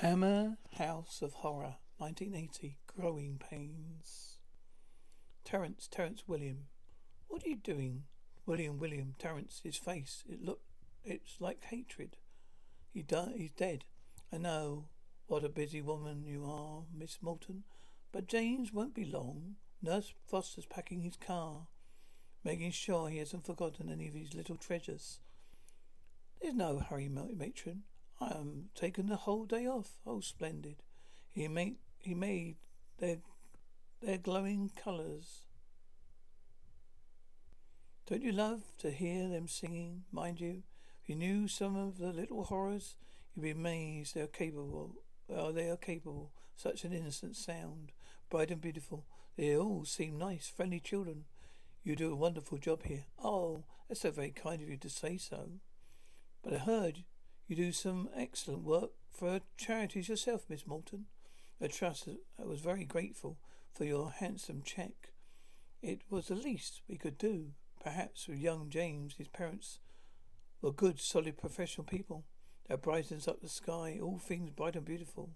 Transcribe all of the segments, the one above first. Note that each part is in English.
Hammer House of Horror, 1980. Growing Pains. Terence, Terence William. What are you doing? William, William, Terence, his face. It look, it's like hatred. He di- he's dead. I know. What a busy woman you are, Miss Morton. But James won't be long. Nurse Foster's packing his car, making sure he hasn't forgotten any of his little treasures. There's no hurry, matron. I am taking the whole day off. Oh, splendid. He made, he made their, their glowing colours. Don't you love to hear them singing? Mind you, if you knew some of the little horrors, you'd be amazed they are capable. Oh, they are capable. Such an innocent sound, bright and beautiful. They all seem nice, friendly children. You do a wonderful job here. Oh, that's so very kind of you to say so. But I heard you do some excellent work for charities yourself, Miss Morton. I trust I was very grateful for your handsome cheque. It was the least we could do. Perhaps with young James, his parents were good, solid, professional people. That brightens up the sky, all things bright and beautiful.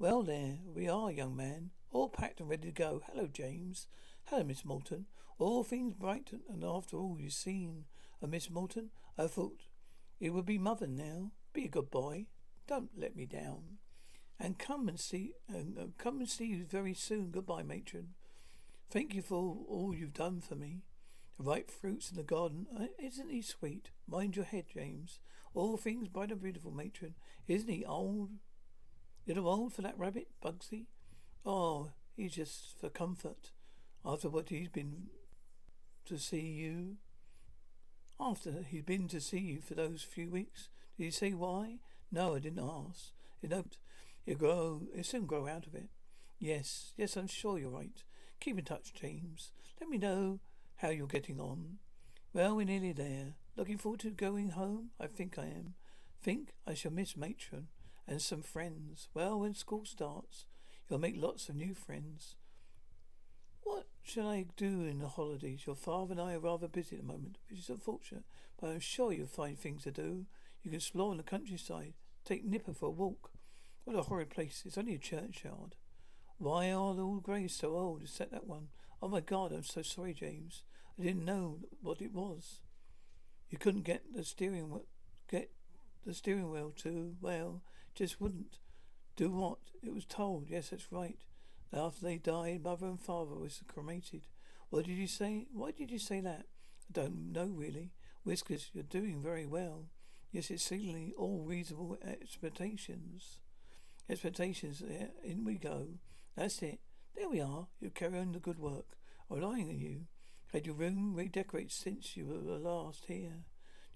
Well, there we are, young man, all packed and ready to go. Hello, James. Hello, Miss Morton. All things bright, and after all you've seen of Miss Morton, I thought it would be mother now. Be a good boy. Don't let me down. And come and see, and uh, come and see you very soon. Goodbye, matron. Thank you for all you've done for me. The ripe fruits in the garden. Uh, isn't he sweet? Mind your head, James. All things bright and beautiful, matron. Isn't he old? Little old for that rabbit, Bugsy? Oh, he's just for comfort. After what he's been to see you. After he's been to see you for those few weeks. Did you say why? No, I didn't ask. You know, you grow, you soon grow out of it. Yes, yes, I'm sure you're right. Keep in touch, James. Let me know how you're getting on. Well, we're nearly there. Looking forward to going home? I think I am. Think I shall miss matron and some friends. Well, when school starts, you'll make lots of new friends. What shall I do in the holidays? Your father and I are rather busy at the moment, which is unfortunate, but I'm sure you'll find things to do. You can explore in the countryside. Take Nipper for a walk. What a horrid place. It's only a churchyard. Why are all graves so old? Except that one. Oh my God, I'm so sorry, James. I didn't know what it was. You couldn't get the steering wheel, get the steering wheel to, well, just wouldn't. Do what? It was told. Yes, that's right. After they died, mother and father was cremated. What did you say? Why did you say that? I don't know really. Whiskers, you're doing very well. Yes, it's exceedingly all reasonable expectations. Expectations, there in we go. That's it. There we are. You carry on the good work. I'm relying on you. Had your room redecorated since you were last here.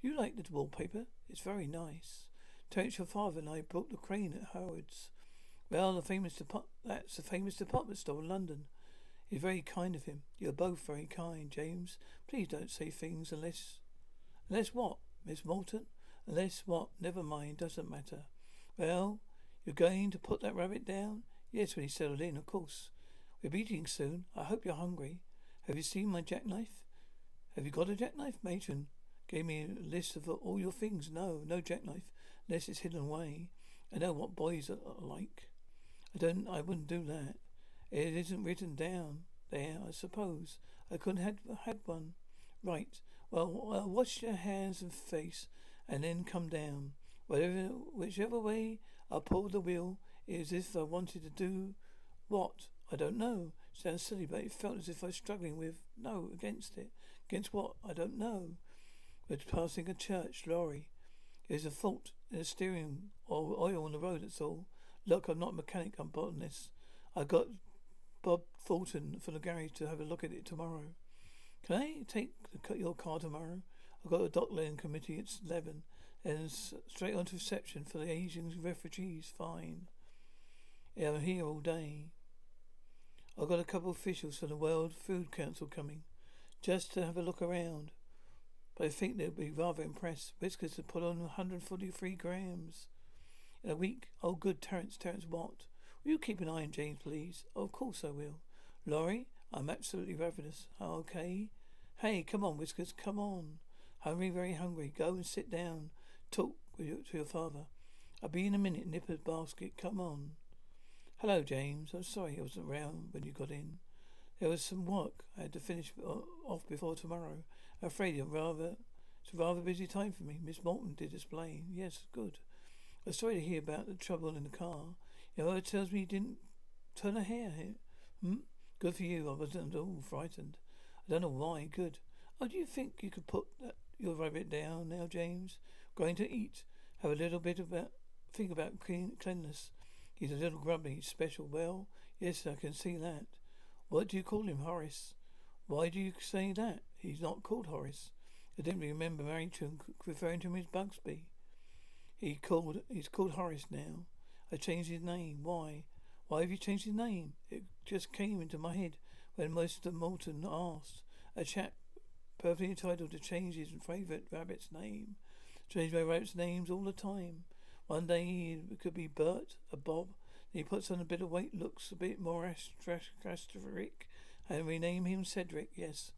Do you like the wallpaper? It's very nice. Terence, your father and I bought the crane at Harrods. Well, the famous depart- that's the famous department store in London. It's very kind of him. You're both very kind, James. Please don't say things unless... Unless what, Miss Morton? Unless what? Never mind, doesn't matter. Well, you're going to put that rabbit down? Yes, when he's settled in, of course. We're eating soon. I hope you're hungry. Have you seen my jackknife? Have you got a jackknife, matron? Gave me a list of all your things. No, no jackknife, unless it's hidden away. I know what boys are like. I don't. I wouldn't do that. It isn't written down there. I suppose I couldn't have had one. Right. Well, uh, wash your hands and face and then come down. Whatever, whichever way I pulled the wheel, it was as if I wanted to do what? I don't know. Sounds silly, but it felt as if I was struggling with, no, against it. Against what? I don't know. We're passing a church lorry. There's a fault in the steering or oil on the road, that's all. Look, I'm not a mechanic, I'm botanist. I got Bob Fulton from the garage to have a look at it tomorrow. Can I take your car tomorrow? I've got a dock lane committee at 11 and straight on to reception for the Asian refugees. Fine. Yeah, I'm here all day. I've got a couple of officials from the World Food Council coming just to have a look around. But I think they'll be rather impressed. Whiskers have put on 143 grams in a week. Oh, good, Terence. Terence, what? Will you keep an eye on James, please? Oh, of course I will. Laurie, I'm absolutely ravenous. Ah, okay. Hey, come on, Whiskers, come on. Hungry, very hungry. Go and sit down. Talk to your father. I'll be in a minute. Nipper's basket. Come on. Hello, James. I'm sorry I wasn't around when you got in. There was some work I had to finish off before tomorrow. I'm afraid I'm rather it's a rather busy time for me. Miss Morton did explain. Yes, good. I'm sorry to hear about the trouble in the car. Your mother tells me you didn't turn a hair. Hmm? Good for you. I wasn't at all frightened. I don't know why. Good. Oh, do you think you could put that, your it down now, James? Going to eat. Have a little bit about think about clean, cleanliness. He's a little grubby, special. Well, yes, I can see that. What do you call him, Horace? Why do you say that? He's not called Horace. I didn't remember Marion referring to him as Bugsby. He called. He's called Horace now. I changed his name. Why? Why have you changed his name? It just came into my head when Mr. Morton asked. A chap perfectly entitled to change his favourite rabbit's name. Change my rabbit's names all the time. One day he could be Bert, a Bob. He puts on a bit of weight, looks a bit more astrophic, and we name him Cedric. Yes.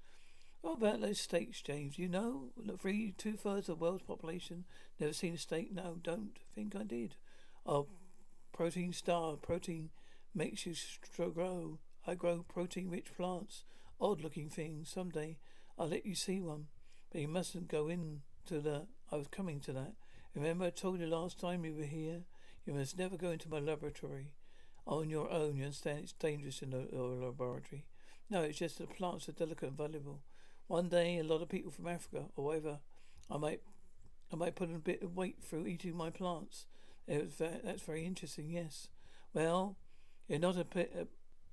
What about those steaks, James? You know, three two thirds of the world's population never seen a steak. No, don't think I did. Oh, protein star. Protein makes you grow. I grow protein-rich plants. Odd-looking things. Someday I'll let you see one, but you mustn't go into the. I was coming to that. Remember I told you last time you were here? You must never go into my laboratory. On your own, you understand it's dangerous in a, laboratory. No, it's just that plants are delicate and valuable. One day, a lot of people from Africa, or wherever, I might, I might put a bit of weight through eating my plants. It Very, that's very interesting. Yes. Well, you're not a, a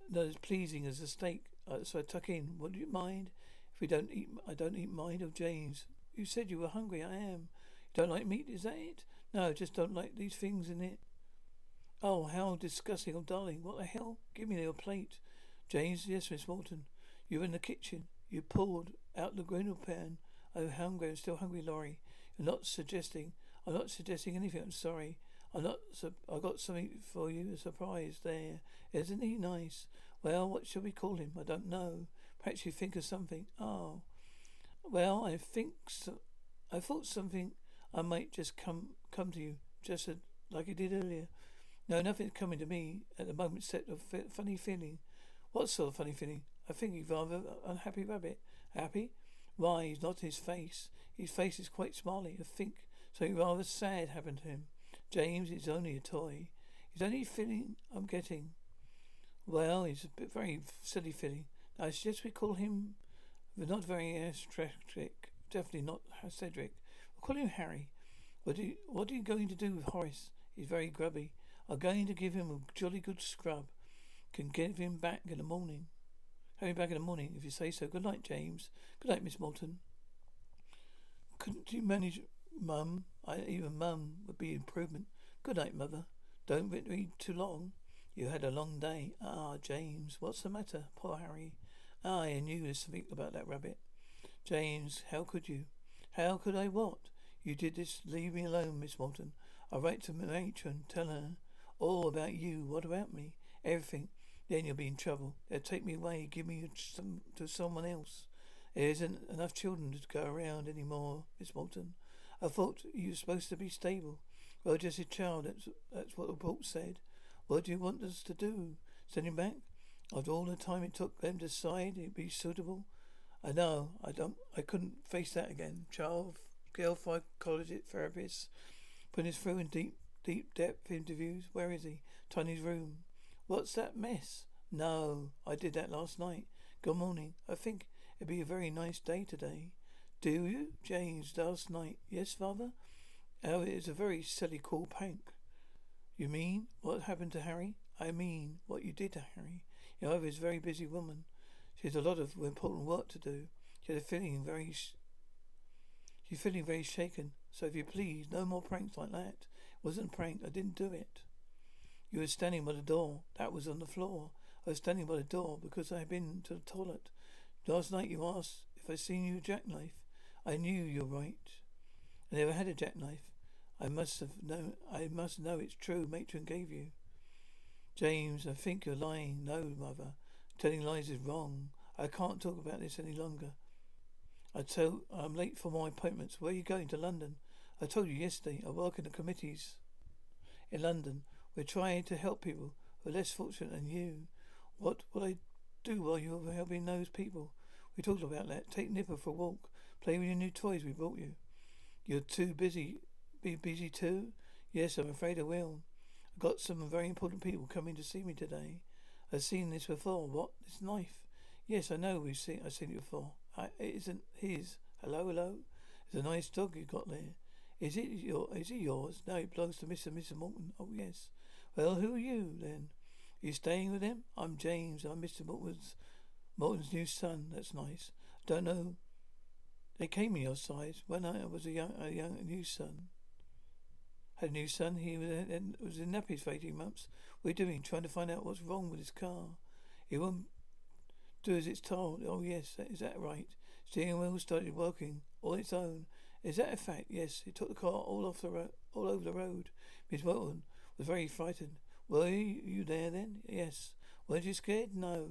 not as pleasing as a steak, uh, so I tuck in. Would you mind if we don't eat? I don't eat mine of James. You said you were hungry. I am. You Don't like meat, is that it? No, just don't like these things in it. Oh, how disgusting. Oh, darling, what the hell? Give me your plate. James, yes, Miss Walton. You were in the kitchen. You pulled out the griddle pan. I'm hungry. I'm still hungry, Laurie. You're not suggesting. I'm not suggesting anything. I'm sorry. I'm not. I got something for you. A surprise there. Isn't he nice? Well, what shall we call him? I don't know. Perhaps you think of something. Oh. Well, I think so. I thought something I might just come come to you, just like I did earlier. No, nothing's coming to me at the moment except a funny feeling. What sort of funny feeling? I think he's rather unhappy rabbit. Happy? Why, he's not his face. His face is quite smiley. I think something rather sad happened to him. James is only a toy. He's only feeling I'm getting. Well, he's a bit very silly feeling. I suggest we call him, but not very aesthetic. Definitely not Cedric. We'll call him Harry. What you, what are you going to do with Horace? He's very grubby. I'm going to give him a jolly good scrub. Can give him back in the morning. Have him back in the morning, if you say so. Good night, James. Good night, Miss Morton. Couldn't you manage, Mum? I, even Mum would be improvement. Good night, Mother. Don't read too long. You had a long day. Ah, James, what's the matter? Poor Harry. Ah, I knew there was something about that rabbit. James, how could you? How could I what? You did this. Leave me alone, Miss Walton. I'll write to my matron. Tell her all about you. What about me? Everything. Then you'll be in trouble. They'll take me away. Give me some, to someone else. There isn't enough children to go around any more, Miss Walton. I thought you were supposed to be stable. Well, just a child. That's that's what the report said. What do you want us to do? Send him back? After all the time it took them to decide it'd be suitable? I know. I don't. I couldn't face that again. Child girl psychologist therapist Putting us through in deep, deep depth interviews. Where is he? Tiny's room. What's that mess? No, I did that last night. Good morning. I think it'd be a very nice day today. Do you? James, last night. Yes, father? Oh, it is a very silly cool prank. You mean what happened to Harry? I mean what you did to Harry. Mother is a very busy woman. She has a lot of important work to do. She feeling very. Sh- She's feeling very shaken. So if you please, no more pranks like that. It wasn't a prank. I didn't do it. You were standing by the door. That was on the floor. I was standing by the door because I had been to the toilet. Last night you asked if I'd seen you jackknife. I knew you're right. I never had a jackknife. I must have known. I must know it's true. Matron gave you. James, I think you're lying. No, mother. Telling lies is wrong. I can't talk about this any longer. I tell I'm late for my appointments. Where are you going to London? I told you yesterday. I work in the committees in London. We're trying to help people who are less fortunate than you. What will I do while you're helping those people? We talked about that. Take Nipper for a walk. Play with your new toys we bought you. You're too busy. Be busy too? Yes, I'm afraid I will. I've got some very important people coming to see me today. I've seen this before. What? This knife? Yes, I know we've seen I've seen it before. I, it isn't his. Hello, hello. It's a nice dog you got there. Is it your is it yours? No, it belongs to and Mrs. Morton. Oh yes. Well, who are you then? Are you staying with them? I'm James. I'm Mr. Morton's Morton's new son. That's nice. Don't know. They came in your size when I was a young a young new son. Had a new son. He was, was in nappies for eighteen months. What are you doing? Trying to find out what's wrong with his car. He won't do as it's told. Oh yes, is that right? Steering wheel started working all its own. Is that a fact? Yes. It took the car all off the road, all over the road. Miss Morton was very frightened. Were you, you there then? Yes. Weren't you scared? No.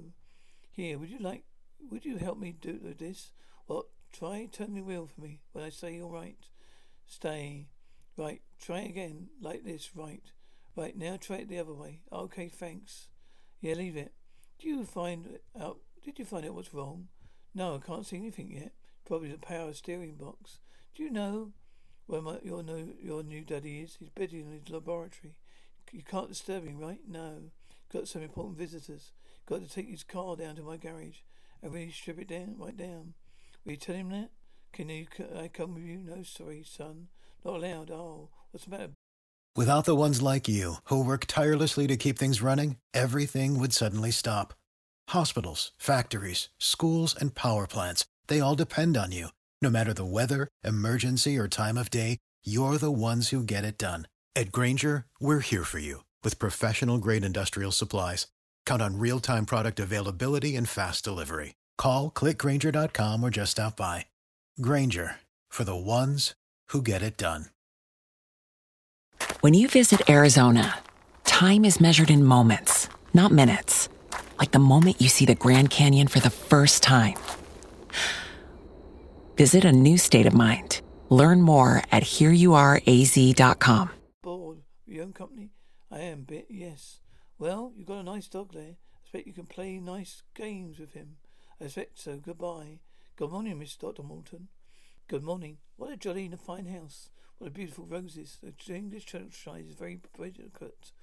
Here, would you like? Would you help me do this? What? Try turning the wheel for me when I say you're right. Stay. Right. Try it again like this. Right. Right. Now try it the other way. Okay. Thanks. Yeah. Leave it. Do you find out? Did you find out what's wrong? No, I can't see anything yet. Probably the power steering box. Do you know where my, your new your new daddy is? He's busy in his laboratory. You can't disturb him, right? No. Got some important visitors. Got to take his car down to my garage and really strip it down, right down. Will you tell him that? Can you, can I come with you? No, sorry, son. Not allowed. Oh, what's the matter? Without the ones like you, who work tirelessly to keep things running, everything would suddenly stop. Hospitals, factories, schools, and power plants, they all depend on you. No matter the weather, emergency, or time of day, you're the ones who get it done. At Grainger, we're here for you with professional grade industrial supplies. Count on real time product availability and fast delivery. Call clickgrainger.com or just stop by. Grainger for the ones who get it done. When you visit Arizona, time is measured in moments, not minutes. Like the moment you see the Grand Canyon for the first time. Visit a new state of mind. Learn more at hereyouareaz.com. Bored with your own company? I am bit, yes. Well, you've got a nice dog there. I expect you can play nice games with him. I expect so. Goodbye. Good morning, Miss Dr. Morton. Good morning. What a jolly and a fine house. What a beautiful roses. The English church is very delicate,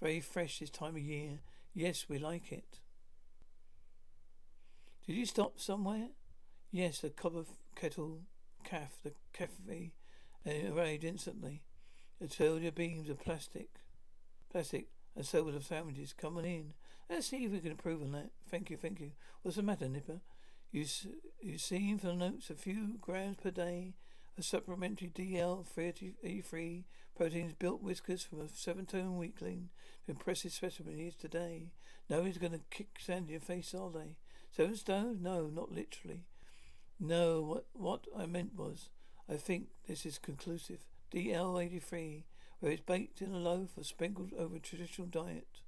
very fresh this time of year. Yes, we like it. Did you stop somewhere? Yes, the copper kettle calf, the cafe, uh, and arrived instantly. The soda beams of plastic, plastic, and so were the sandwiches. Come on in. Let's see if we can improve on that. Thank you, thank you. What's the matter, Nipper? You you seen from the notes a few grams per day a supplementary DL33 proteins built whiskers from a seven-tone weakling to impressive specimen he is today. Nobody's going to kick sand in your face, are they? Seven stones? No, not literally. No, what what I meant was, I think this is conclusive. DL83, where it's baked in a loaf or sprinkled over a traditional diet,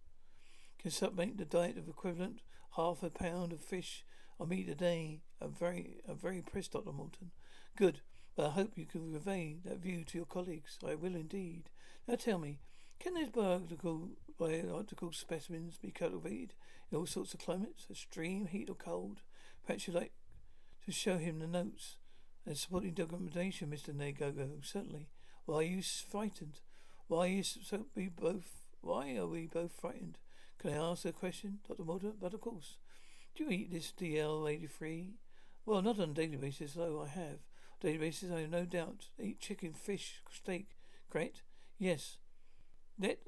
can supplement the diet of equivalent half a pound of fish or meat a day. I'm very, I'm very impressed, Dr. Morton. Good. But I hope you can convey that view to your colleagues. I will indeed. Now tell me, can these biological, biological specimens be cultivated in all sorts of climates, extreme heat or cold? Perhaps you'd like to show him the notes and supporting documentation, Mr. Nagogo. Certainly. Why are you frightened? Why are you so we both? Why are we both frightened? Can I ask a question, Doctor Mulder? But of course. Do you eat this DL eighty three? Well, not on a daily basis, though I have. Basis, I have no doubt eat chicken, fish, steak. Correct? Yes. Let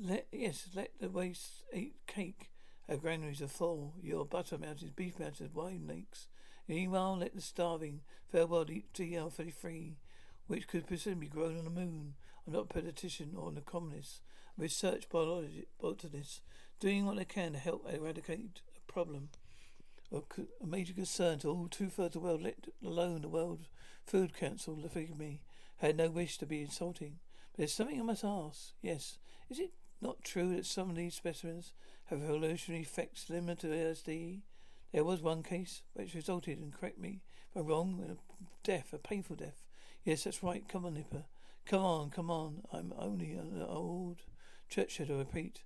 let yes, let the waste eat cake. Our granaries are full. Your butter mountains, beef mountains, wine lakes. Meanwhile, let the starving farewell eat DL thirty three, which could presumably be grown on the moon. I'm not a politician or an economist. I'm a research botanist, doing what I can to help eradicate a problem a major concern to all two thirds of the world, let alone the World Food Council. Forgive me. Had no wish to be insulting. But there's something I must ask. Yes. Is it not true that some of these specimens have revolutionary effects similar to LSD? There was one case which resulted, and correct me if I'm wrong, a death, a painful death. Yes, that's right. Come on, Nipper. Come on, come on. I'm only an old churchyard, I repeat.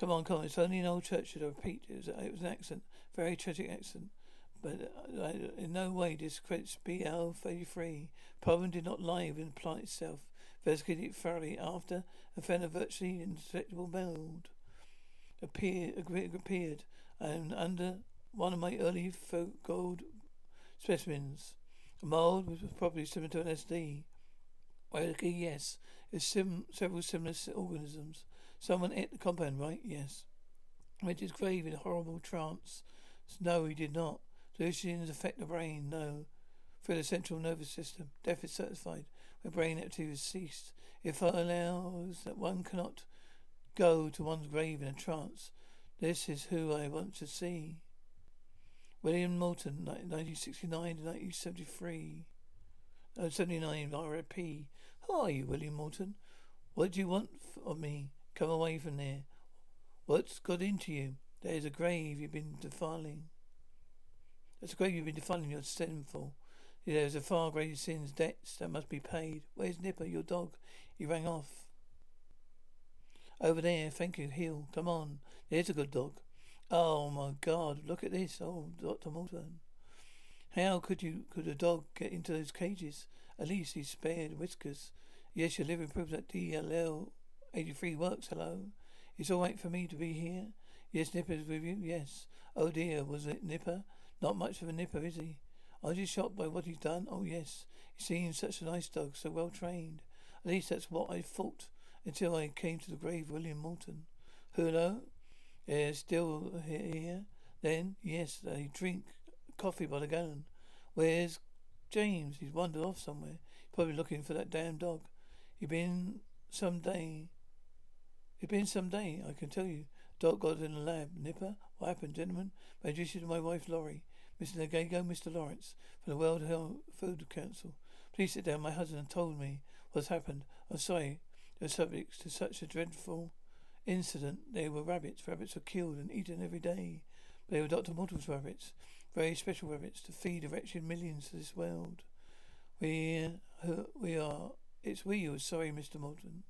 Come on, come on. It's only an old churchyard, I repeat. It was, it was an accident. Very tragic accident. But uh, in no way discredits BL33. Problem did not lie within the plant itself. Investigated it thoroughly after and found a virtually indetectable mold appeared, appeared and under one of my early gold specimens. The mold was probably similar to an SD. Well, yes, it's sim- several similar organisms. Someone ate the compound, right? Yes. Went his grave in a horrible trance. No, he did not. Delusions affect the brain. No. Through the central nervous system. Death is certified when brain activity has ceased. If it allows that one cannot go to one's grave in a trance, this is who I want to see. William Morton, 1969 to 1973. Uh, 79 RIP. Who are you, William Morton? What do you want of me? Come away from there. What's got into you? There is a grave you've been defiling. There's a grave you've been defiling. You're sinful. There is a far greater sins, debts that must be paid. Where's Nipper, your dog? He rang off. Over there, thank you, Heel. Come on. There's a good dog. Oh my God! Look at this. Oh, Doctor Morton. How could you? Could a dog get into those cages? At least he's spared whiskers. Yes, your liver proves that DLL eighty three works. Hello. It's all right for me to be here. Yes, Nipper's with you. Yes. Oh dear, was it Nipper? Not much of a nipper, is he? Are you shocked by what he's done? Oh yes. He seems such a nice dog, so well trained. At least that's what I thought until I came to the grave William Morton. Hello? Yeah, still here? Then, yes, they drink coffee by the gallon. Where's James? He's wandered off somewhere. Probably looking for that damn dog. He's been some day. He been some day, I can tell you. Dog got in the lab. Nipper? What happened, gentlemen? My you to my wife, Laurie. Mr. Nagogo, Mr. Lawrence, from the World Health Food Council. Please sit down. My husband told me what's happened. I'm sorry. You're subject to such a dreadful incident. They were rabbits. Rabbits were killed and eaten every day. But they were Dr. Morton's rabbits. Very special rabbits to feed the wretched millions of this world. We, uh, we are, it's we who are sorry, Mr. Morton.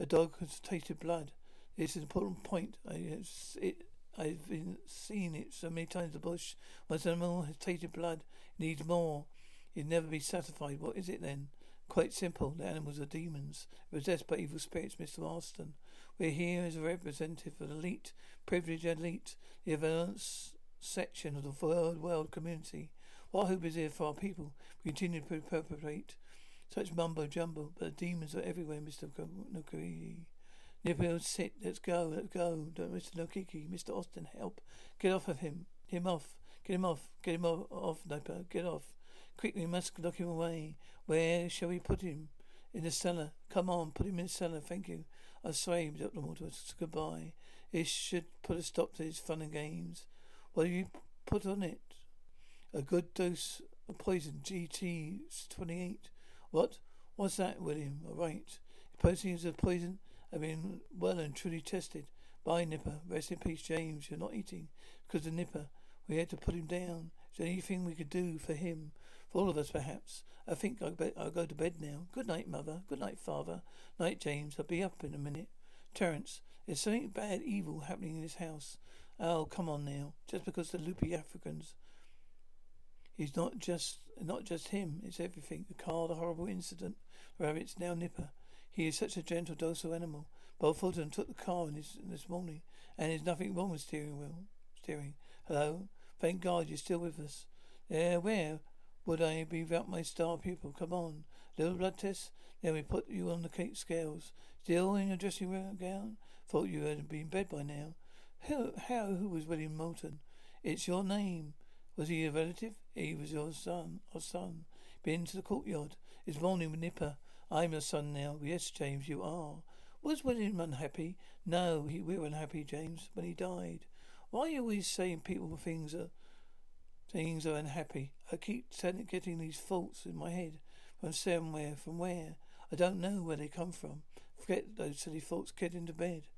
A dog has tasted blood. It's an important point. I, it, I've been seeing it so many times. The bush, once an animal has tasted blood, needs more. He'd never be satisfied. What is it then? Quite simple. The animals are demons, possessed by evil spirits, Mr. Marston. We're here as a representative of the elite, privileged elite, the advanced section of the world, world community. What hope is there for our people? We continue to perpetrate such mumbo jumbo, but the demons are everywhere, Mr. Nukui. Nipple, sit, let's go, let's go. Don't Mr. Nokiki, Mr. Austin, help. Get off of him. Him off. Get him off. Get him off, off. Get off. Quickly, we must lock him away. Where shall we put him? In the cellar. Come on, put him in the cellar. Thank you. I swear, Dr. Mortimer, goodbye. It should put a stop to his fun and games. What have you put on it? A good dose of poison, GT28. What? What's that, William? All right. Proteins of poison have been well and truly tested. Bye, Nipper. Rest in peace, James. You're not eating because the Nipper. We had to put him down. Is there anything we could do for him? For all of us, perhaps. I think I'll, be- I'll go to bed now. Good night, Mother. Good night, Father. Night, James. I'll be up in a minute. Terence, there's something bad, evil happening in this house. Oh, come on now. Just because the loopy Africans. He's not just not just him, it's everything. The car, the horrible incident, the rabbits, now Nipper. He is such a gentle, docile animal. Bob Fulton took the car in this, this morning, and there's nothing wrong with steering wheel. Steering. Hello? Thank God you're still with us. Yeah, where would I be without my star pupil? Come on. Little blood test? Then we put you on the cake scales. Still in your dressing gown? Thought you had been in bed by now. How, how, who was William Morton? It's your name. Was he a relative? He was your son, or son. Been to the courtyard. It's morning with Nipper. I'm your son now. Yes, James, you are. Was William unhappy? No, he, we were unhappy, James, when he died. Why are you always saying people things are things are unhappy? I keep getting these thoughts in my head from somewhere, from where? I don't know where they come from. Forget those silly thoughts. Get into bed.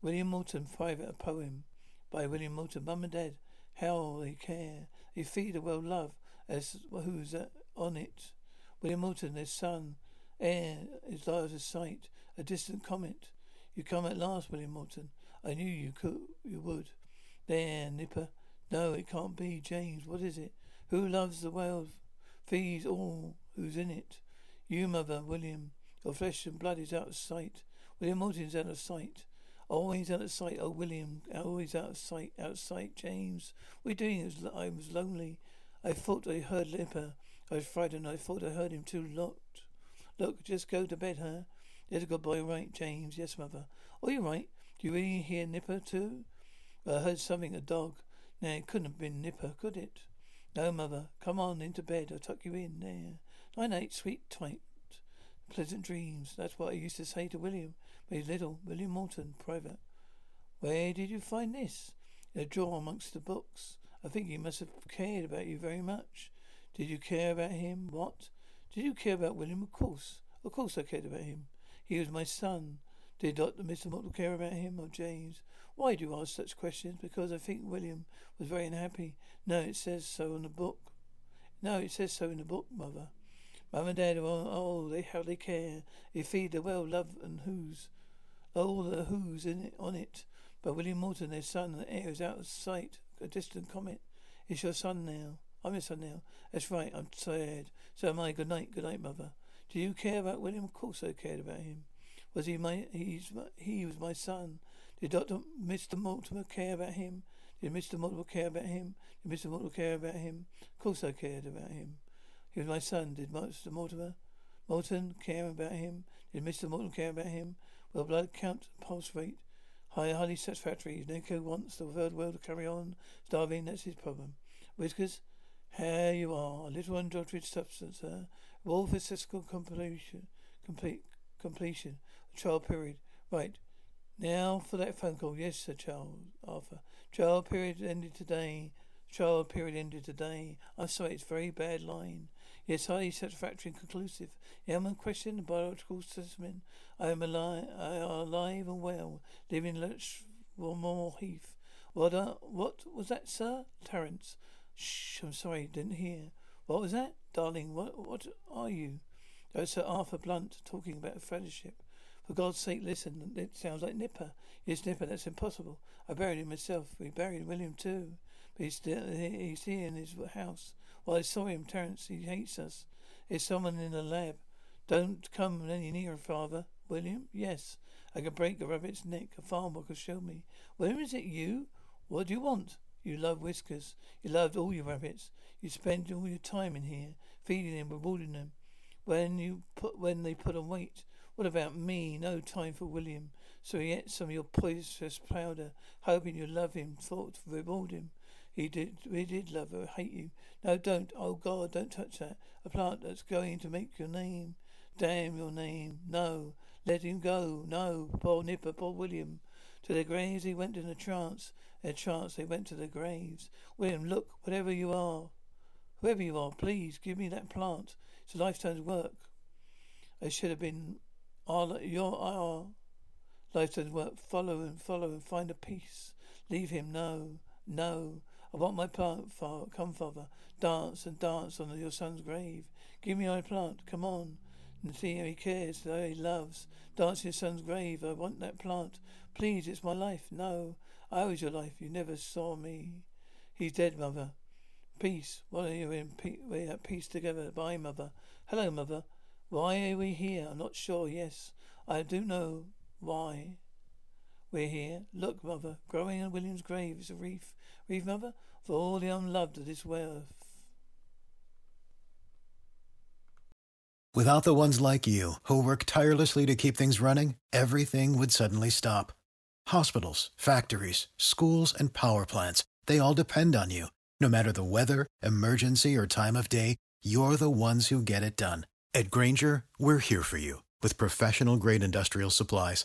William Morton, private, a poem by William Morton. Mum and Dad, how they care. They feed the well love as who's uh, on it. William Morton, their son, air is large as sight, a distant comet. You come at last, William Morton. I knew you could, you would. There, Nipper. No, it can't be. James, what is it? Who loves the world? Feeds all who's in it. You, mother, William. Your flesh and blood is out of sight. William Morton's out of sight. Oh, Always out of sight. Oh, William. Oh, Always out of sight. Out of sight. James. What are you doing? I was lonely. I thought I heard Nipper. I was frightened. I thought I heard him too locked. Look, just go to bed, huh? A good boy, right, James? Yes, mother. Oh, you right. Do you really hear Nipper too? I heard something, a dog. Now, it couldn't have been Nipper, could it? No, mother. Come on into bed. I'll tuck you in there. Night night, sweet, tight, pleasant dreams. That's what I used to say to William was little. William Morton, private. Where did you find this? In a drawer amongst the books. I think he must have cared about you very much. Did you care about him? What? Did you care about William? Of course. Of course I cared about him. He was my son. Did Dr. Mr. Morton care about him or James? Why do you ask such questions? Because I think William was very unhappy. No, it says so in the book. No, it says so in the book, mother. Mum and Dad, oh, oh, they how they care. They feed the well, love and who's, all the who's in it on it. But William Morton, their son, the heir is out of sight, a distant comet. It's your son now. I'm your son now. That's right. I'm tired. So am I. Good night. Good night, mother. Do you care about William? Of course I cared about him. Was he my? He's my, he was my son. Did Doctor Mister Mortimer care about him? Did Mr. Mortimer care about him? Did Mr. Mortimer care about him? Of course I cared about him. He was my son. Did Mr. Mortimer Morton care about him? Did Mr. Morton care about him? Well, blood count, pulse rate, high, highly satisfactory. Nico wants the third world to carry on starving. That's his problem. Whiskers, here you are, a little unadulterated substance, sir. All physical completion, complete completion, trial period. Right. Now for that phone call. Yes, sir, Charles Arthur. Trial period ended today. Trial period ended today. I'm sorry, it's very bad line. Yes, highly satisfactory and conclusive. The am question, the biological specimen. I am alive, I am alive and well, living Letchmore Heath. What, uh, what was that, sir? Terence. Shh, I'm sorry, didn't hear. What was that? Darling, what, what are you? Oh, Sir Arthur Blunt talking about a fellowship. For God's sake, listen. It sounds like Nipper. Yes, Nipper, that's impossible. I buried him myself. We buried William too. But he's still he's here in his house. Well, I saw him, Terence. He hates us. There's someone in the lab. Don't come any nearer, father. William? Yes. I could break a rabbit's neck. A farmer could show me. William, is it you? What do you want? You love whiskers. You loved all your rabbits. You spend all your time in here, feeding them, rewarding them. When you put when they put on weight. What about me? No time for William. So he ate some of your poisonous powder, hoping you'd love him, thought to reward him. He did, he did love her, hate you. No, don't. Oh God, don't touch that. A plant that's going to make your name. Damn your name. No. Let him go. No. Poor Nipper, poor William. To their graves he went in a trance. In a trance they went to their graves. William, look, whatever you are, whoever you are, please give me that plant. It's a lifetime's work. I should have been our, your, our lifetime's work. Follow and follow and find a peace. Leave him. No. No. I want my plant, father. Come, father. Dance and dance on your son's grave. Give me my plant. Come on. And see how he cares, how he loves. Dance your son's grave. I want that plant. Please, it's my life. No. I was your life. You never saw me. He's dead, mother. Peace. What are you in? Pe- we're at peace together. Bye, mother. Hello, mother. Why are we here? I'm not sure. Yes, I do know why we're here. Look, mother. Growing in William's grave is a wreath. Wreath, mother, for all the unloved of this earth. Without the ones like you, who work tirelessly to keep things running, everything would suddenly stop. Hospitals, factories, schools, and power plants, they all depend on you. No matter the weather, emergency, or time of day, you're the ones who get it done. At Grainger, we're here for you with professional grade industrial supplies.